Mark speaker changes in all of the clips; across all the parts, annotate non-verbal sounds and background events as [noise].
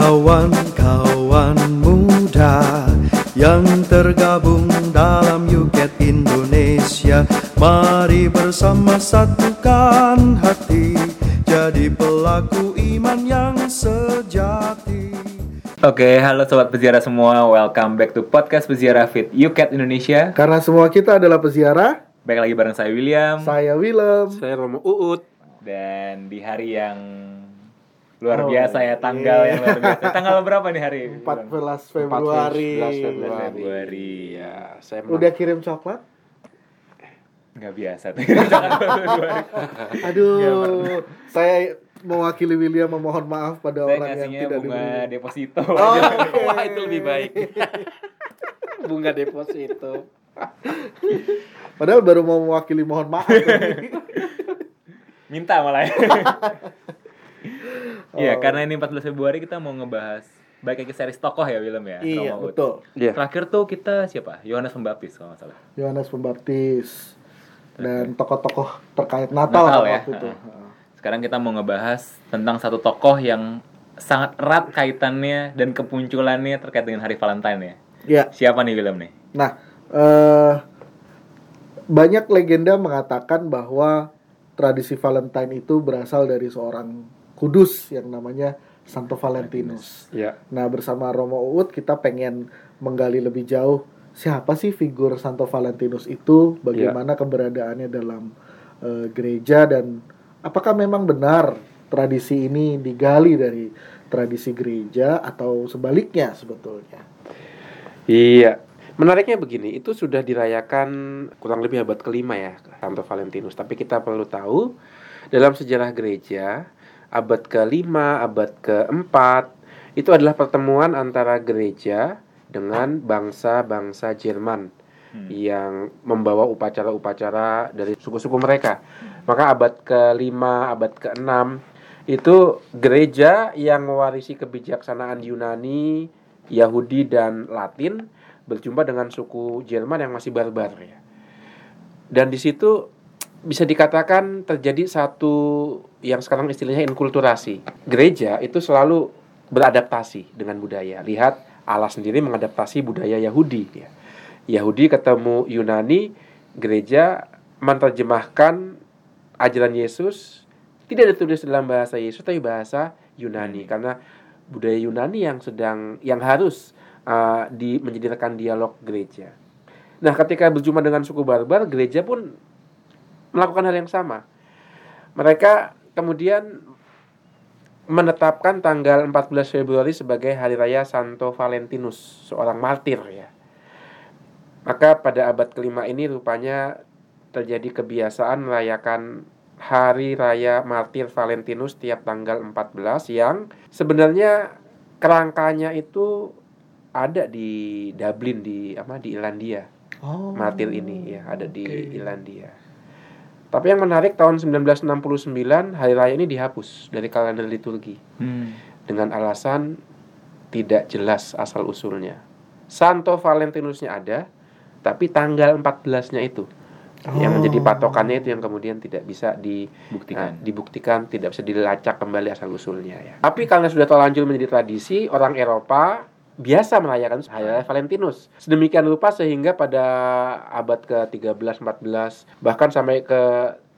Speaker 1: kawan-kawan muda yang tergabung dalam Yuket Indonesia Mari bersama satukan hati Jadi pelaku iman yang sejati
Speaker 2: Oke, halo sobat peziarah semua. Welcome back to podcast Peziarah Fit UCAT Indonesia.
Speaker 3: Karena semua kita adalah peziarah,
Speaker 2: Baik lagi bareng saya William
Speaker 3: saya Willem.
Speaker 4: Saya Romo Uut.
Speaker 2: dan di hari yang luar
Speaker 3: Oh,
Speaker 2: biasa ya, tanggal
Speaker 3: iya.
Speaker 2: yang luar biasa. [laughs] Tanggal berapa nih hari?
Speaker 3: 14 Februari.
Speaker 4: 14 Februari.
Speaker 2: Februari.
Speaker 4: Ya, saya
Speaker 3: Udah kirim coklat?
Speaker 2: Nggak biasa tuh. [laughs]
Speaker 3: Aduh, saya mewakili William memohon maaf pada
Speaker 2: Saya
Speaker 3: orang yang tidak
Speaker 2: bunga
Speaker 3: diberi.
Speaker 2: deposito.
Speaker 3: Oh, oke.
Speaker 4: Wah, itu lebih baik. [laughs] Bunga deposito.
Speaker 3: Padahal baru mau mewakili mohon maaf.
Speaker 2: Minta malah ya. Iya,
Speaker 3: Oh.
Speaker 2: karena ini 14 Februari kita mau ngebahas baik lagi series tokoh ya Willem ya.
Speaker 3: iya,
Speaker 2: Romo Ut.
Speaker 3: betul.
Speaker 4: Iya.
Speaker 2: Terakhir tuh kita siapa? Yohanes Pembaptis kalau nggak salah.
Speaker 3: Yohanes Pembaptis dan tokoh-tokoh terkait Natal,
Speaker 2: Natal ya.
Speaker 3: waktu itu.
Speaker 2: Heeh. Sekarang kita mau ngebahas tentang satu tokoh yang sangat erat kaitannya dan kemunculannya terkait dengan hari Valentine ya.
Speaker 3: Ya,
Speaker 2: Siapa nih Willem nih?
Speaker 3: Nah, eh, banyak legenda mengatakan bahwa tradisi Valentine itu berasal dari seorang kudus yang namanya Santo Valentinus.
Speaker 4: Ya.
Speaker 3: Nah, bersama Romo Uut kita pengen menggali lebih jauh siapa sih figur Santo Valentinus itu, bagaimana keberadaannya dalam eh, gereja dan apakah memang benar tradisi ini digali dari tradisi gereja atau sebaliknya sebetulnya.
Speaker 4: Iya. Menariknya begini, itu sudah dirayakan kurang lebih abad kelima ya, Santo Valentinus. Tapi kita perlu tahu, dalam sejarah gereja, abad kelima, abad keempat, itu adalah pertemuan antara gereja dengan bangsa-bangsa Jerman yang membawa upacara-upacara dari suku-suku mereka. Maka abad kelima, abad keenam itu gereja yang mewarisi kebijaksanaan Yunani, Yahudi dan Latin berjumpa dengan suku Jerman yang masih barbar ya. Dan di situ bisa dikatakan terjadi satu yang sekarang istilahnya inkulturasi. Gereja itu selalu beradaptasi dengan budaya. Lihat Allah sendiri mengadaptasi budaya Yahudi ya. Yahudi ketemu Yunani, gereja menerjemahkan ajaran Yesus tidak ditulis dalam bahasa Yesus tapi bahasa Yunani karena budaya Yunani yang sedang yang harus uh, di menjadi rekan dialog gereja. Nah, ketika berjumpa dengan suku barbar, gereja pun melakukan hal yang sama. Mereka kemudian menetapkan tanggal 14 Februari sebagai hari raya Santo Valentinus, seorang martir ya. Maka pada abad kelima ini rupanya terjadi kebiasaan merayakan hari raya martir Valentinus tiap tanggal 14 yang sebenarnya kerangkanya itu ada di Dublin di apa di Irlandia.
Speaker 3: Oh.
Speaker 4: Martir ini ya ada di. Irlandia. Tapi yang menarik tahun 1969 hari raya ini dihapus dari kalender liturgi
Speaker 2: Hmm.
Speaker 4: dengan alasan tidak jelas asal usulnya. Santo Valentinusnya ada, tapi tanggal 14-nya itu yang menjadi
Speaker 3: Oh.
Speaker 4: patokannya itu yang kemudian tidak bisa di
Speaker 2: Buktikan.
Speaker 4: Nah, dibuktikan tidak bisa dilacak kembali asal usulnya ya. Tapi karena sudah terlanjur menjadi tradisi, orang Eropa biasa merayakan hari raya Valentinus. Sedemikian rupa sehingga pada abad ke-13 14 bahkan sampai ke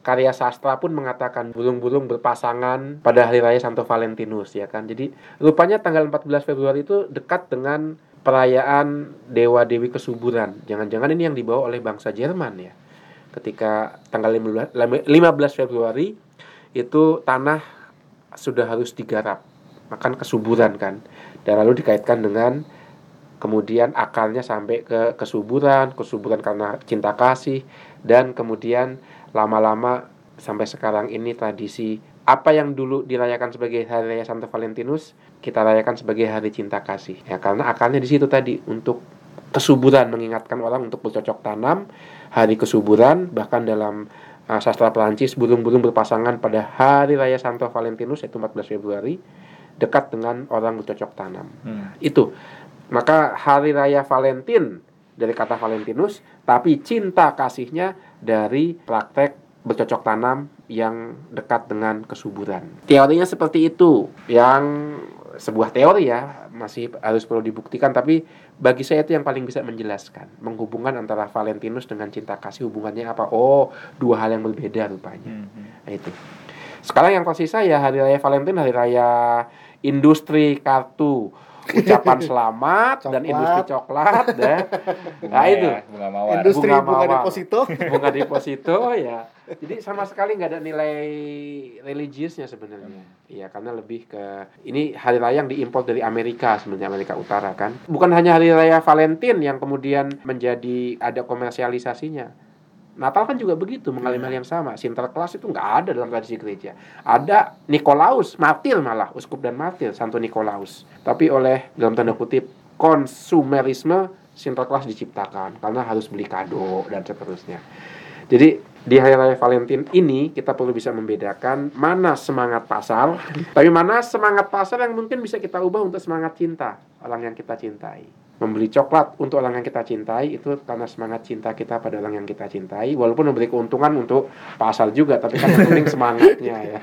Speaker 4: karya sastra pun mengatakan burung-burung berpasangan pada hari raya Santo Valentinus ya kan. Jadi rupanya tanggal 14 Februari itu dekat dengan perayaan dewa dewi kesuburan. Jangan-jangan ini yang dibawa oleh bangsa Jerman ya. Ketika tanggal 15 15 Februari itu tanah sudah harus digarap makan kesuburan kan dan lalu dikaitkan dengan kemudian akarnya sampai ke kesuburan kesuburan karena cinta kasih dan kemudian lama-lama sampai sekarang ini tradisi apa yang dulu dirayakan sebagai hari raya Santo Valentinus kita rayakan sebagai hari cinta kasih. Ya karena akarnya di situ tadi untuk kesuburan mengingatkan orang untuk bercocok tanam hari kesuburan bahkan dalam uh, sastra Perancis burung-burung berpasangan pada hari raya Santo Valentinus yaitu 14 Februari dekat dengan orang bercocok tanam.
Speaker 2: Hmm.
Speaker 4: itu. Maka hari raya Valentin dari kata Valentinus tapi cinta kasihnya dari praktek bercocok tanam yang dekat dengan kesuburan. Teorinya seperti itu. Yang sebuah teori ya masih harus perlu dibuktikan tapi bagi saya itu yang paling bisa menjelaskan menghubungkan antara Valentinus dengan cinta kasih hubungannya apa? Oh dua hal yang berbeda rupanya.
Speaker 2: Mhm.
Speaker 4: nah, itu sekarang yang tersisa ya hari raya Valentine hari raya industri kartu ucapan [laughs] selamat dan
Speaker 3: Coklat.
Speaker 4: industri coklat ya.
Speaker 2: Bunga [laughs]
Speaker 4: nah itu
Speaker 2: ya, bunga mawar.
Speaker 3: Industri
Speaker 4: Bunga
Speaker 3: bunga,
Speaker 4: mawar.
Speaker 3: deposito. [laughs]
Speaker 4: bunga deposito ya jadi sama sekali nggak ada nilai religiusnya sebenarnya iya karena lebih ke ini hari raya yang diimpor dari Amerika sebenarnya Amerika Utara kan bukan hanya hari raya Valentine yang kemudian menjadi ada komersialisasinya Natal kan juga begitu mengalami hal yang sama. Sinterklas itu nggak ada dalam tradisi gereja. Ada Nikolaus martir malah uskup dan martir Santo Nikolaus. Tapi oleh dalam tanda kutip konsumerisme Sinterklas diciptakan karena harus beli kado dan seterusnya. Jadi di hari raya Valentine ini kita perlu bisa membedakan mana semangat pasar, [laughs] tapi mana semangat pasar yang mungkin bisa kita ubah untuk semangat cinta orang yang kita cintai. Membeli coklat untuk orang yang kita cintai itu karena semangat cinta kita pada orang yang kita cintai, walaupun memberi keuntungan untuk pasar juga, tapi kan yang penting semangatnya ya.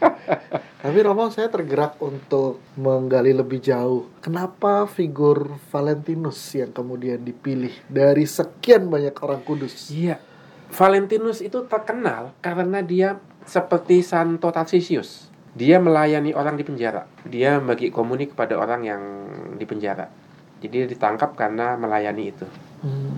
Speaker 4: [laughs]
Speaker 3: Tapi Romo saya tergerak untuk menggali lebih jauh. Kenapa figur Valentinus yang kemudian dipilih dari sekian banyak orang kudus?
Speaker 4: Iya. Valentinus itu terkenal karena dia seperti Santo Tarsisius. Dia melayani orang di penjara. Dia membagi komuni kepada orang yang di penjara. Jadi dia ditangkap karena melayani itu.
Speaker 3: Hmm,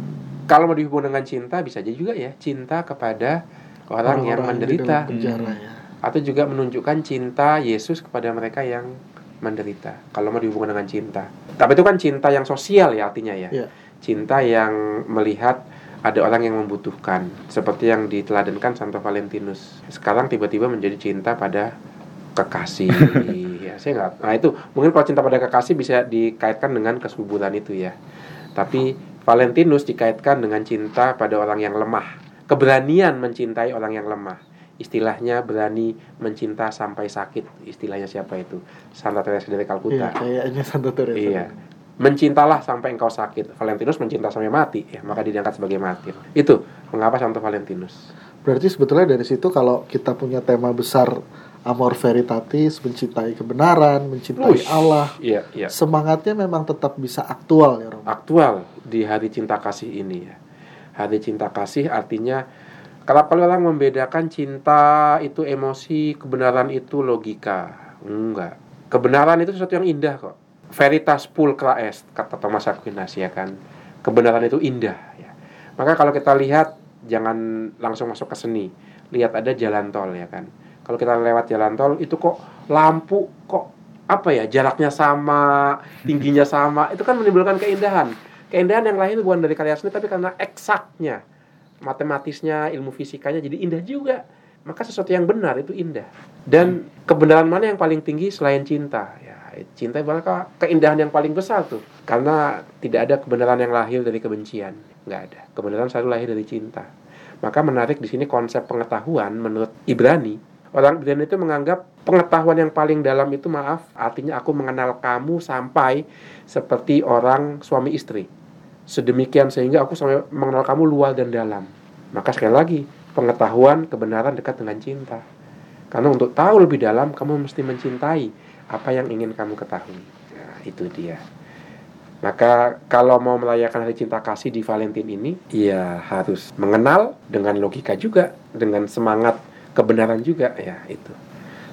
Speaker 4: Kalau mau dihubung dengan cinta bisa aja juga ya, cinta kepada orang, yang
Speaker 3: orang-orang di
Speaker 4: menderita
Speaker 3: penjara ya.
Speaker 4: atau juga menunjukkan cinta Yesus kepada mereka yang menderita. Kalau mau dihubungkan dengan cinta. Tapi itu kan cinta yang sosial ya artinya ya.
Speaker 3: Iya.
Speaker 4: Cinta yang melihat ada orang yang membutuhkan seperti yang diteladankan Santo Valentinus. Sekarang tiba-tiba menjadi cinta pada kekasih. [laughs] ya, saya nggak. Nah itu mungkin kalau cinta pada kekasih bisa dikaitkan dengan kesuburan itu ya. Tapi Valentinus dikaitkan dengan cinta pada orang yang lemah, keberanian mencintai orang yang lemah. Istilahnya berani mencinta sampai sakit. Istilahnya siapa itu? Santa Teresa dari
Speaker 3: Iya,
Speaker 4: Kalkuta.
Speaker 3: kayaknya Santa Teresa.
Speaker 4: Iya. Mencintalah sampai engkau sakit. Valentinus mencinta sampai mati, ya, maka diangkat sebagai martir. Itu mengapa Santo Valentinus.
Speaker 3: Berarti sebetulnya dari situ kalau kita punya tema besar Amor Veritatis, mencintai kebenaran, mencintai
Speaker 4: Uish.
Speaker 3: Allah,
Speaker 4: Iya, iya.
Speaker 3: semangatnya memang tetap bisa aktual ya Romo.
Speaker 4: Aktual di hari cinta kasih ini ya. Hari cinta kasih artinya kalau kalau orang membedakan cinta itu emosi, kebenaran itu logika. Enggak. Kebenaran itu sesuatu yang indah kok. Veritas pulcra est kata Thomas Aquinas ya kan. Kebenaran itu indah ya. Maka kalau kita lihat jangan langsung masuk ke seni. Lihat ada jalan tol ya kan. Kalau kita lewat jalan tol itu kok lampu kok apa ya jaraknya sama, tingginya [laughs] sama, itu kan menimbulkan keindahan. Keindahan yang lahir bukan dari karya seni tapi karena eksaknya, matematisnya, ilmu fisikanya jadi indah juga. Maka sesuatu yang benar itu indah. Dan kebenaran mana yang paling tinggi selain cinta? Ya, cinta maka keindahan yang paling besar tuh. Karena tidak ada kebenaran yang lahir dari kebencian, nggak ada. Kebenaran selalu lahir dari cinta. Maka menarik di sini konsep pengetahuan menurut Ibrani. Orang Ibrani itu menganggap pengetahuan yang paling dalam itu maaf, artinya aku mengenal kamu sampai seperti orang suami istri. Sedemikian sehingga aku sampai mengenal kamu luar dan dalam. Maka sekali lagi, pengetahuan kebenaran dekat dengan cinta. Karena untuk tahu lebih dalam, kamu mesti mencintai apa yang ingin kamu ketahui. Nah, itu dia. Maka kalau mau merayakan hari cinta kasih di Valentine ini, ya harus mengenal dengan logika juga, dengan semangat kebenaran juga, ya itu.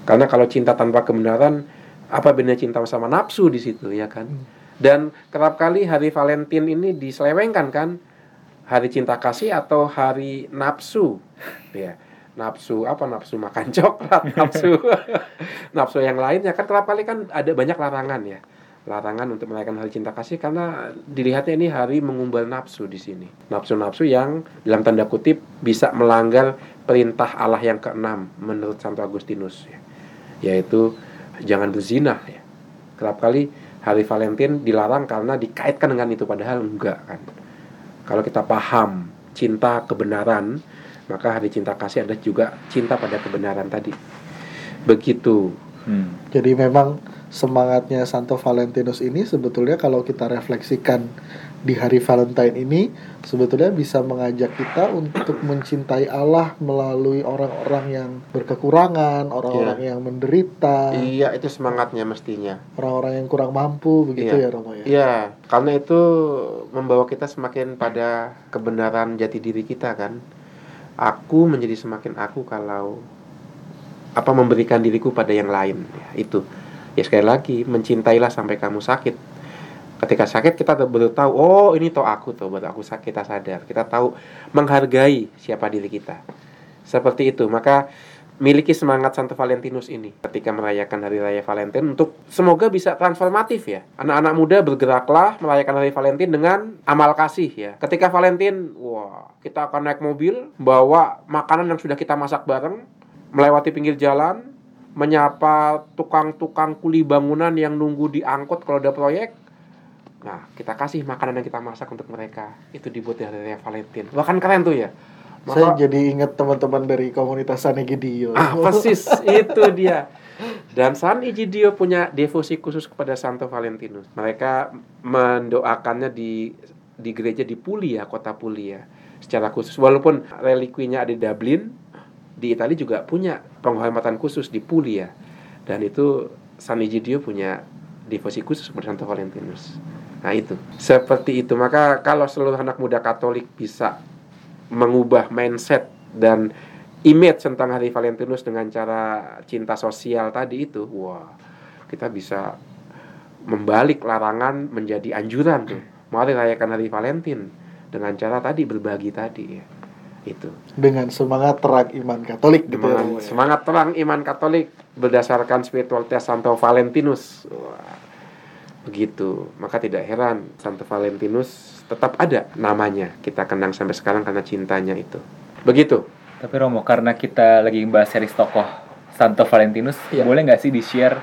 Speaker 4: Karena kalau cinta tanpa kebenaran, apa bedanya cinta sama nafsu di situ, ya kan? Dan kerap kali hari Valentine ini diselewengkan kan, hari cinta kasih atau hari nafsu, ya. Nafsu apa? Nafsu makan [laughs] coklat nafsu [laughs] nafsu yang lainnya kan? Kerap kali kan ada banyak larangan ya. Larangan untuk merayakan hari cinta kasih karena dilihatnya ini hari mengumbal nafsu di sini. Nafsu-nafsu yang dalam tanda kutip bisa melanggar perintah Allah yang keenam menurut Santo Agustinus ya. yaitu jangan berzina ya kerap kali hari Valentine dilarang karena dikaitkan dengan itu padahal enggak kan kalau kita paham cinta kebenaran maka hari cinta kasih adalah juga cinta pada kebenaran tadi begitu
Speaker 2: Hmm.
Speaker 3: Jadi memang semangatnya Santo Valentinus ini sebetulnya kalau kita refleksikan di hari Valentine ini sebetulnya bisa mengajak kita untuk mencintai Allah melalui orang-orang yang berkekurangan, orang-orang
Speaker 4: Iya.
Speaker 3: yang menderita,
Speaker 4: Iya, itu semangatnya mestinya.
Speaker 3: orang-orang yang kurang mampu begitu
Speaker 4: Iya.
Speaker 3: ya Romo ya.
Speaker 4: Iya, karena itu membawa kita semakin pada kebenaran jati diri kita kan. Aku menjadi semakin aku kalau apa memberikan diriku pada yang lain. Ya, itu. Ya sekali lagi, mencintailah sampai kamu sakit. Ketika sakit kita baru tahu, oh ini toh aku tuh, baru aku sakit kita sadar. Kita tahu menghargai siapa diri kita. Seperti itu. Maka miliki semangat Santo Valentinus ini ketika merayakan hari raya Valentine untuk semoga bisa transformatif ya. Anak-anak muda bergeraklah merayakan hari Valentine dengan amal kasih ya. Ketika Valentine, wah, kita akan naik mobil, bawa makanan yang sudah kita masak bareng, melewati pinggir jalan, menyapa tukang-tukang kuli bangunan yang nunggu diangkut kalau ada proyek. Nah, kita kasih makanan yang kita masak untuk mereka. Itu dibuat di hari raya Valentine. Wah, kan keren tuh ya.
Speaker 3: Saya
Speaker 4: Maka-
Speaker 3: jadi ingat teman-teman dari komunitas Sanegidio.
Speaker 4: Ah, persis itu dia. Dan San Egidio punya devosi khusus kepada Santo Valentinus. Mereka mendoakannya di di gereja di Puglia, kota Puglia secara khusus. Walaupun relikwinya ada di Dublin, di Italia juga punya penghormatan khusus di Puglia. Dan itu San Egidio punya devosi khusus kepada Santo Valentinus. Nah itu, seperti itu. Maka kalau seluruh anak muda Katolik bisa mengubah mindset dan image tentang hari Valentinus dengan cara cinta sosial tadi itu, wah, kita bisa membalik larangan menjadi anjuran tuh. Mari rayakan hari Valentin dengan cara tadi berbagi tadi ya. Itu.
Speaker 3: Dengan semangat terang iman Katolik gitu ya,
Speaker 4: Dengan
Speaker 3: Romo ya.
Speaker 4: semangat terang iman Katolik berdasarkan spiritualitas Santo Valentinus. Wah, begitu. Maka tidak heran Santo Valentinus tetap ada namanya. Kita kenang sampai sekarang karena cintanya itu. Begitu.
Speaker 2: Tapi Romo, karena kita lagi bahas series tokoh Santo Valentinus,
Speaker 4: Iya.
Speaker 2: boleh nggak sih di-share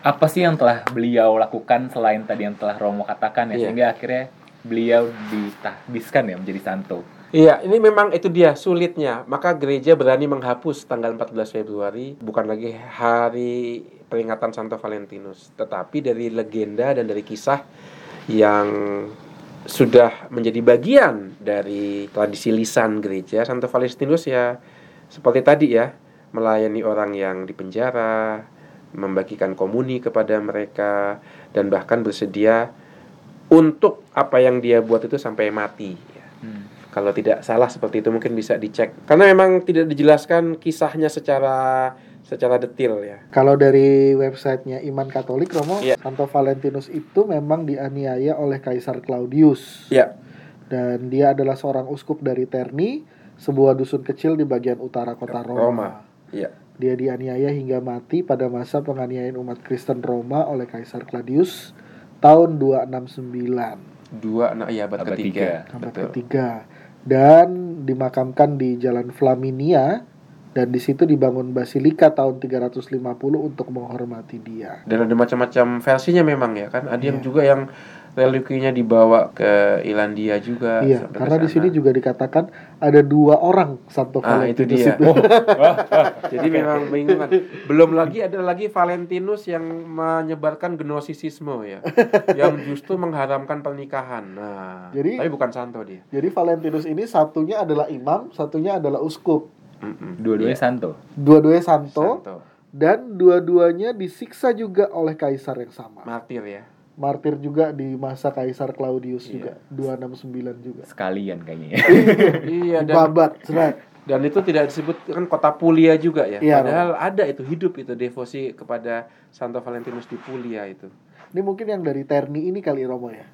Speaker 2: apa sih yang telah beliau lakukan selain tadi yang telah Romo katakan ya,
Speaker 4: Iya.
Speaker 2: sehingga akhirnya beliau ditahbiskan ya menjadi santo.
Speaker 4: Iya, ini memang itu dia sulitnya. Maka gereja berani menghapus tanggal 14 Februari bukan lagi hari peringatan Santo Valentinus, tetapi dari legenda dan dari kisah yang sudah menjadi bagian dari tradisi lisan gereja Santo Valentinus ya seperti tadi ya, melayani orang yang dipenjara, membagikan komuni kepada mereka dan bahkan bersedia untuk apa yang dia buat itu sampai mati. Kalau tidak salah seperti itu mungkin bisa dicek. Karena memang tidak dijelaskan kisahnya secara secara detail ya.
Speaker 3: Kalau dari websitenya Iman Katolik, Romo,
Speaker 4: Iya.
Speaker 3: Santo Valentinus itu memang dianiaya oleh Kaisar Claudius.
Speaker 4: Ya.
Speaker 3: Dan dia adalah seorang uskup dari Terni, sebuah dusun kecil di bagian utara kota Roma.
Speaker 4: Roma. Iya.
Speaker 3: Dia dianiaya hingga mati pada masa penganiayaan umat Kristen Roma oleh Kaisar Claudius tahun 269,
Speaker 4: Dua anak ya abad,
Speaker 2: Abad
Speaker 4: ketiga.
Speaker 3: abad
Speaker 4: Betul.
Speaker 3: ketiga. Dan dimakamkan di Jalan Flaminia dan di situ dibangun basilika tahun 350 untuk menghormati dia.
Speaker 4: Dan ada macam-macam versinya memang ya kan. Ada yang
Speaker 3: Iya.
Speaker 4: juga yang reliquinya dibawa ke Irlandia juga.
Speaker 3: Iya, karena di sini juga dikatakan ada dua orang Santo
Speaker 4: Ah, itu
Speaker 3: Valentinus
Speaker 4: dia.
Speaker 3: itu. [laughs] [laughs]
Speaker 4: Jadi memang bingungan. Belum lagi ada lagi Valentinus yang menyebarkan gnosisisme ya, [laughs] yang justru mengharamkan pernikahan. Nah,
Speaker 3: Jadi-
Speaker 4: tapi bukan santo dia.
Speaker 3: Jadi Valentinus ini satunya adalah imam, satunya adalah uskup.
Speaker 2: Dua-duanya
Speaker 4: Iya,
Speaker 2: santo.
Speaker 3: Dua-duanya santo,
Speaker 4: santo.
Speaker 3: dan dua-duanya disiksa juga oleh kaisar yang sama.
Speaker 4: Martir ya.
Speaker 3: Martir juga di masa Kaisar Claudius
Speaker 4: Iya.
Speaker 3: juga, 269 juga.
Speaker 2: Sekalian kayaknya ya.
Speaker 4: iya dan
Speaker 3: Babat, serat.
Speaker 4: dan itu tidak disebut kan kota Puglia juga ya.
Speaker 3: Iya,
Speaker 4: Padahal ada itu hidup itu devosi kepada Santo Valentinus di Puglia itu.
Speaker 3: Ini mungkin yang dari Terni ini kali Romo ya.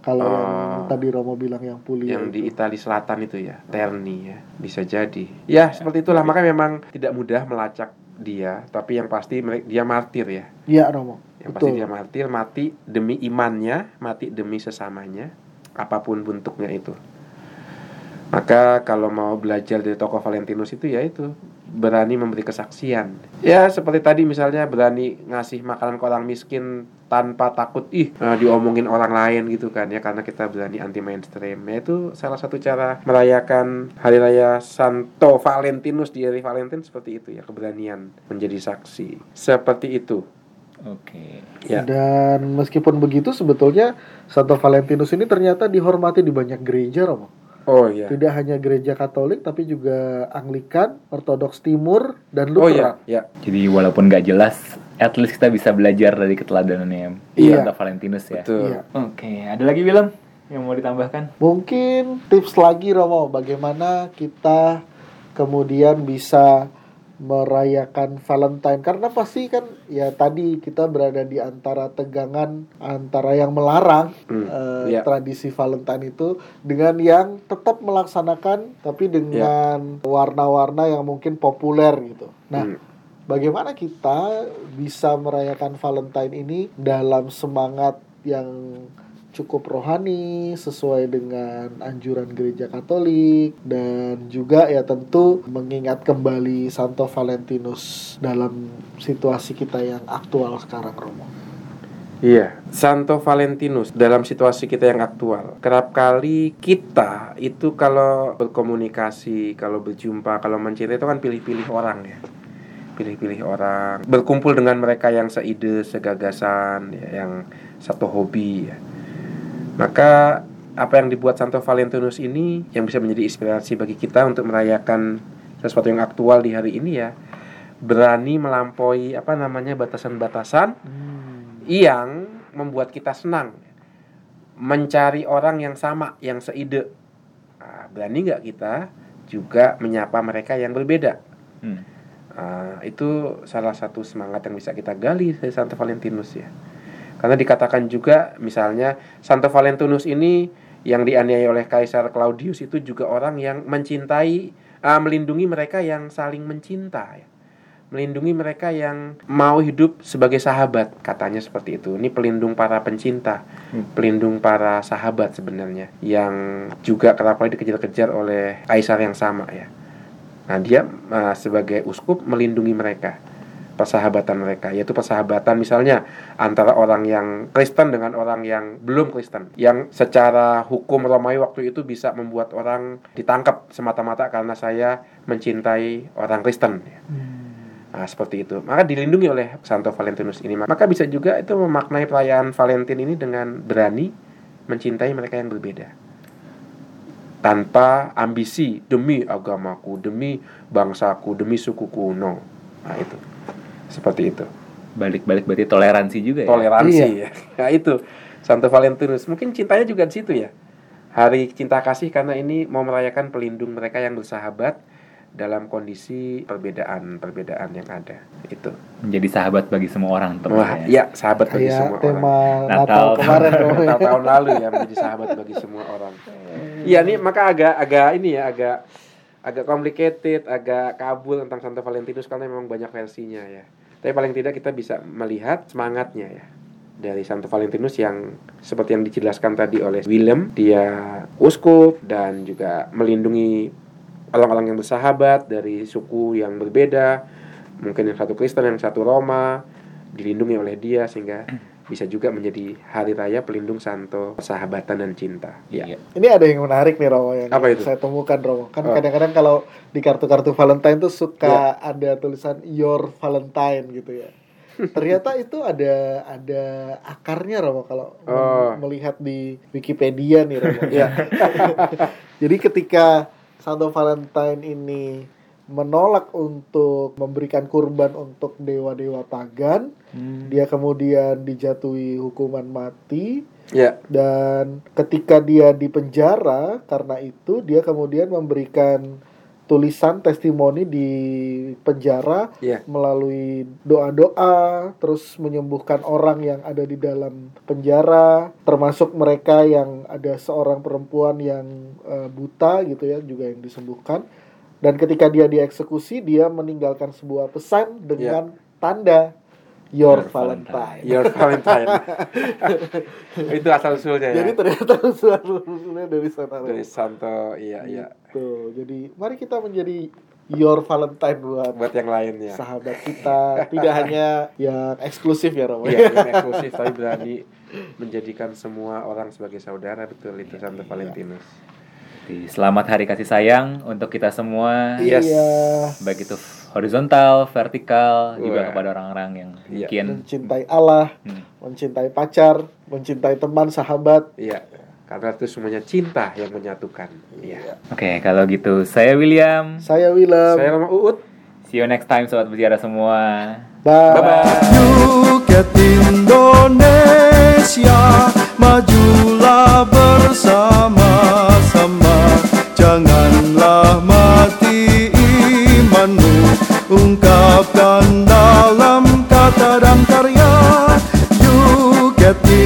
Speaker 3: Kalau yang
Speaker 4: Oh.
Speaker 3: tadi Romo bilang yang Puglia
Speaker 4: yang di
Speaker 3: itu.
Speaker 4: Italia Selatan itu ya, Terni ya, bisa jadi. Ya, seperti itulah makanya memang tidak mudah melacak dia, tapi yang pasti dia martir ya.
Speaker 3: Iya Romo.
Speaker 4: Yang pasti
Speaker 3: Betul.
Speaker 4: dia martir, mati demi imannya, mati demi sesamanya, apa pun bentuknya itu. Maka kalau mau belajar dari tokoh Valentinus itu ya itu berani memberi kesaksian. Ya seperti tadi misalnya berani ngasih makanan ke orang miskin tanpa takut ih eh, diomongin orang lain gitu kan ya karena kita berani anti mainstream. Ya itu salah satu cara merayakan hari raya Santo Valentinus di hari Valentin seperti itu ya keberanian menjadi saksi. Seperti itu.
Speaker 2: Oke.
Speaker 4: Ya.
Speaker 3: Dan meskipun begitu sebetulnya Santo Valentinus ini ternyata dihormati di banyak gereja Romo.
Speaker 4: Oh iya.
Speaker 3: Tidak hanya gereja Katolik tapi juga Anglikan, Ortodoks Timur dan
Speaker 4: Oh iya,
Speaker 3: Lutheran.
Speaker 4: ya.
Speaker 2: Jadi walaupun nggak jelas, at least kita bisa belajar dari keteladanannya
Speaker 3: Iya.
Speaker 2: Santo Valentinus ya.
Speaker 4: Betul.
Speaker 3: Iya.
Speaker 2: Oke, ada lagi Willem yang mau ditambahkan?
Speaker 3: Mungkin tips lagi Romo bagaimana kita kemudian bisa merayakan Valentine karena pasti kan ya tadi kita berada di antara tegangan antara yang melarang
Speaker 4: Hmm,
Speaker 3: eh,
Speaker 4: iya.
Speaker 3: tradisi Valentine itu dengan yang tetap melaksanakan tapi dengan warna-warna yang mungkin populer gitu. Nah,
Speaker 4: Hmm.
Speaker 3: bagaimana kita bisa merayakan Valentine ini dalam semangat yang cukup rohani sesuai dengan anjuran gereja Katolik dan juga ya tentu mengingat kembali Santo Valentinus dalam situasi kita yang aktual sekarang Romo.
Speaker 4: Iya, Santo Valentinus dalam situasi kita yang aktual. Kerap kali kita itu kalau berkomunikasi, kalau berjumpa, kalau mencintai itu kan pilih-pilih orang ya. Pilih-pilih orang, berkumpul dengan mereka yang seide, segagasan, ya, yang satu hobi ya. Maka apa yang dibuat Santo Valentinus ini yang bisa menjadi inspirasi bagi kita untuk merayakan sesuatu yang aktual di hari ini ya berani melampaui apa namanya batasan-batasan yang membuat kita senang. Mencari orang yang sama yang seide. Nah, berani nggak kita juga menyapa mereka yang berbeda?
Speaker 2: Hmm.
Speaker 4: Ah, itu salah satu semangat yang bisa kita gali dari Santo Valentinus ya karena dikatakan juga misalnya Santo Valentinus ini yang dianiaya oleh Kaisar Claudius itu juga orang yang mencintai ah, melindungi mereka yang saling mencinta ya melindungi mereka yang mau hidup sebagai sahabat katanya seperti itu. Ini pelindung para pencinta
Speaker 2: Hmm.
Speaker 4: pelindung para sahabat sebenarnya yang juga kerap kali dikejar-kejar oleh kaisar yang sama ya. Nah dia uh, sebagai uskup melindungi mereka persahabatan mereka yaitu persahabatan misalnya antara orang yang Kristen dengan orang yang belum Kristen yang secara hukum Romawi waktu itu bisa membuat orang ditangkap semata-mata karena saya mencintai orang Kristen Nah, seperti itu. Maka dilindungi oleh Santo Valentinus ini. Maka bisa juga itu memaknai perayaan Valentin ini dengan berani mencintai mereka yang berbeda. Tanpa ambisi demi agamaku, demi bangsaku, demi sukuku. No. Nah, itu. Seperti itu.
Speaker 2: Balik-balik berarti toleransi juga ya.
Speaker 4: Toleransi ya. Nah, [laughs] itu Santo Valentinus. Mungkin cintanya juga di situ ya. Hari cinta kasih karena ini mau merayakan pelindung mereka yang bersahabat dalam kondisi perbedaan-perbedaan yang ada. Itu.
Speaker 2: Menjadi sahabat bagi semua orang
Speaker 4: Wah,
Speaker 2: tentunya.
Speaker 4: iya sahabat bagi
Speaker 3: Kayak
Speaker 4: semua orang.
Speaker 3: tema
Speaker 2: Natal.
Speaker 3: Natal kemarin. [laughs]
Speaker 4: Natal tahun lalu ya menjadi sahabat bagi semua orang. Iya nih maka agak agak ini ya agak agak complicated, agak kabul tentang Santo Valentinus karena memang banyak versinya ya. Tapi paling tidak kita bisa melihat semangatnya ya dari Santo Valentinus yang seperti yang dijelaskan tadi oleh Willem, dia uskup dan juga melindungi orang-orang yang bersahabat dari suku yang berbeda, mungkin yang satu Kristen, yang satu Roma, dilindungi oleh dia sehingga bisa juga menjadi hari raya pelindung Santo persahabatan dan cinta. Ya.
Speaker 2: Iya.
Speaker 3: Ini ada yang menarik nih Romo yang
Speaker 4: Apa itu?
Speaker 3: saya temukan Romo. Kan
Speaker 4: Oh.
Speaker 3: kadang-kadang kalau di kartu-kartu Valentine tuh suka ada tulisan Your Valentine gitu ya. Ternyata itu ada ada akarnya Romo kalau
Speaker 4: Oh.
Speaker 3: melihat di Wikipedia nih Romo.
Speaker 4: Ya. [laughs]
Speaker 3: Jadi ketika Santo Valentine ini menolak untuk memberikan kurban untuk dewa-dewa pagan,
Speaker 2: Hmm.
Speaker 3: dia kemudian dijatuhi hukuman mati
Speaker 4: Ya.
Speaker 3: dan ketika dia di penjara karena itu dia kemudian memberikan tulisan testimoni di penjara
Speaker 4: Ya.
Speaker 3: melalui doa-doa terus menyembuhkan orang yang ada di dalam penjara termasuk mereka yang ada seorang perempuan yang eh, buta gitu ya juga yang disembuhkan dan ketika dia dieksekusi dia meninggalkan sebuah pesan dengan tanda Your
Speaker 2: Your
Speaker 3: Valentine.
Speaker 4: Your Valentine. [laughs] itu asal usulnya ya.
Speaker 3: Jadi ternyata usulan-usulnya dari sana.
Speaker 4: dari Santo, iya iya.
Speaker 3: Tuh, jadi mari kita menjadi your Valentine buat
Speaker 4: Buat yang lain ya.
Speaker 3: sahabat kita. Tidak [laughs] hanya yang eksklusif ya, Romo.
Speaker 4: Iya, yang eksklusif tapi berani menjadikan semua orang sebagai saudara betul itu Santo Valentinus.
Speaker 2: Jadi, Selamat hari kasih sayang untuk kita semua.
Speaker 4: Yes.
Speaker 3: Iya.
Speaker 2: Baik itu horizontal, vertikal, juga
Speaker 4: Wah.
Speaker 2: kepada orang-orang yang
Speaker 4: Iya.
Speaker 2: mungkin
Speaker 3: mencintai Allah,
Speaker 2: Hmm.
Speaker 3: mencintai pacar, mencintai teman, sahabat.
Speaker 4: Iya, karena itu semuanya cinta yang menyatukan. Iya.
Speaker 2: Oke, kalau gitu saya William.
Speaker 3: Saya Willem.
Speaker 4: Saya Lama Uut.
Speaker 2: See you next time sobat berziarah semua.
Speaker 3: Bye.
Speaker 4: Bye
Speaker 1: Indonesia Majulah Janganlah mati imanmu Ungkapkan dalam kata dan karya You get me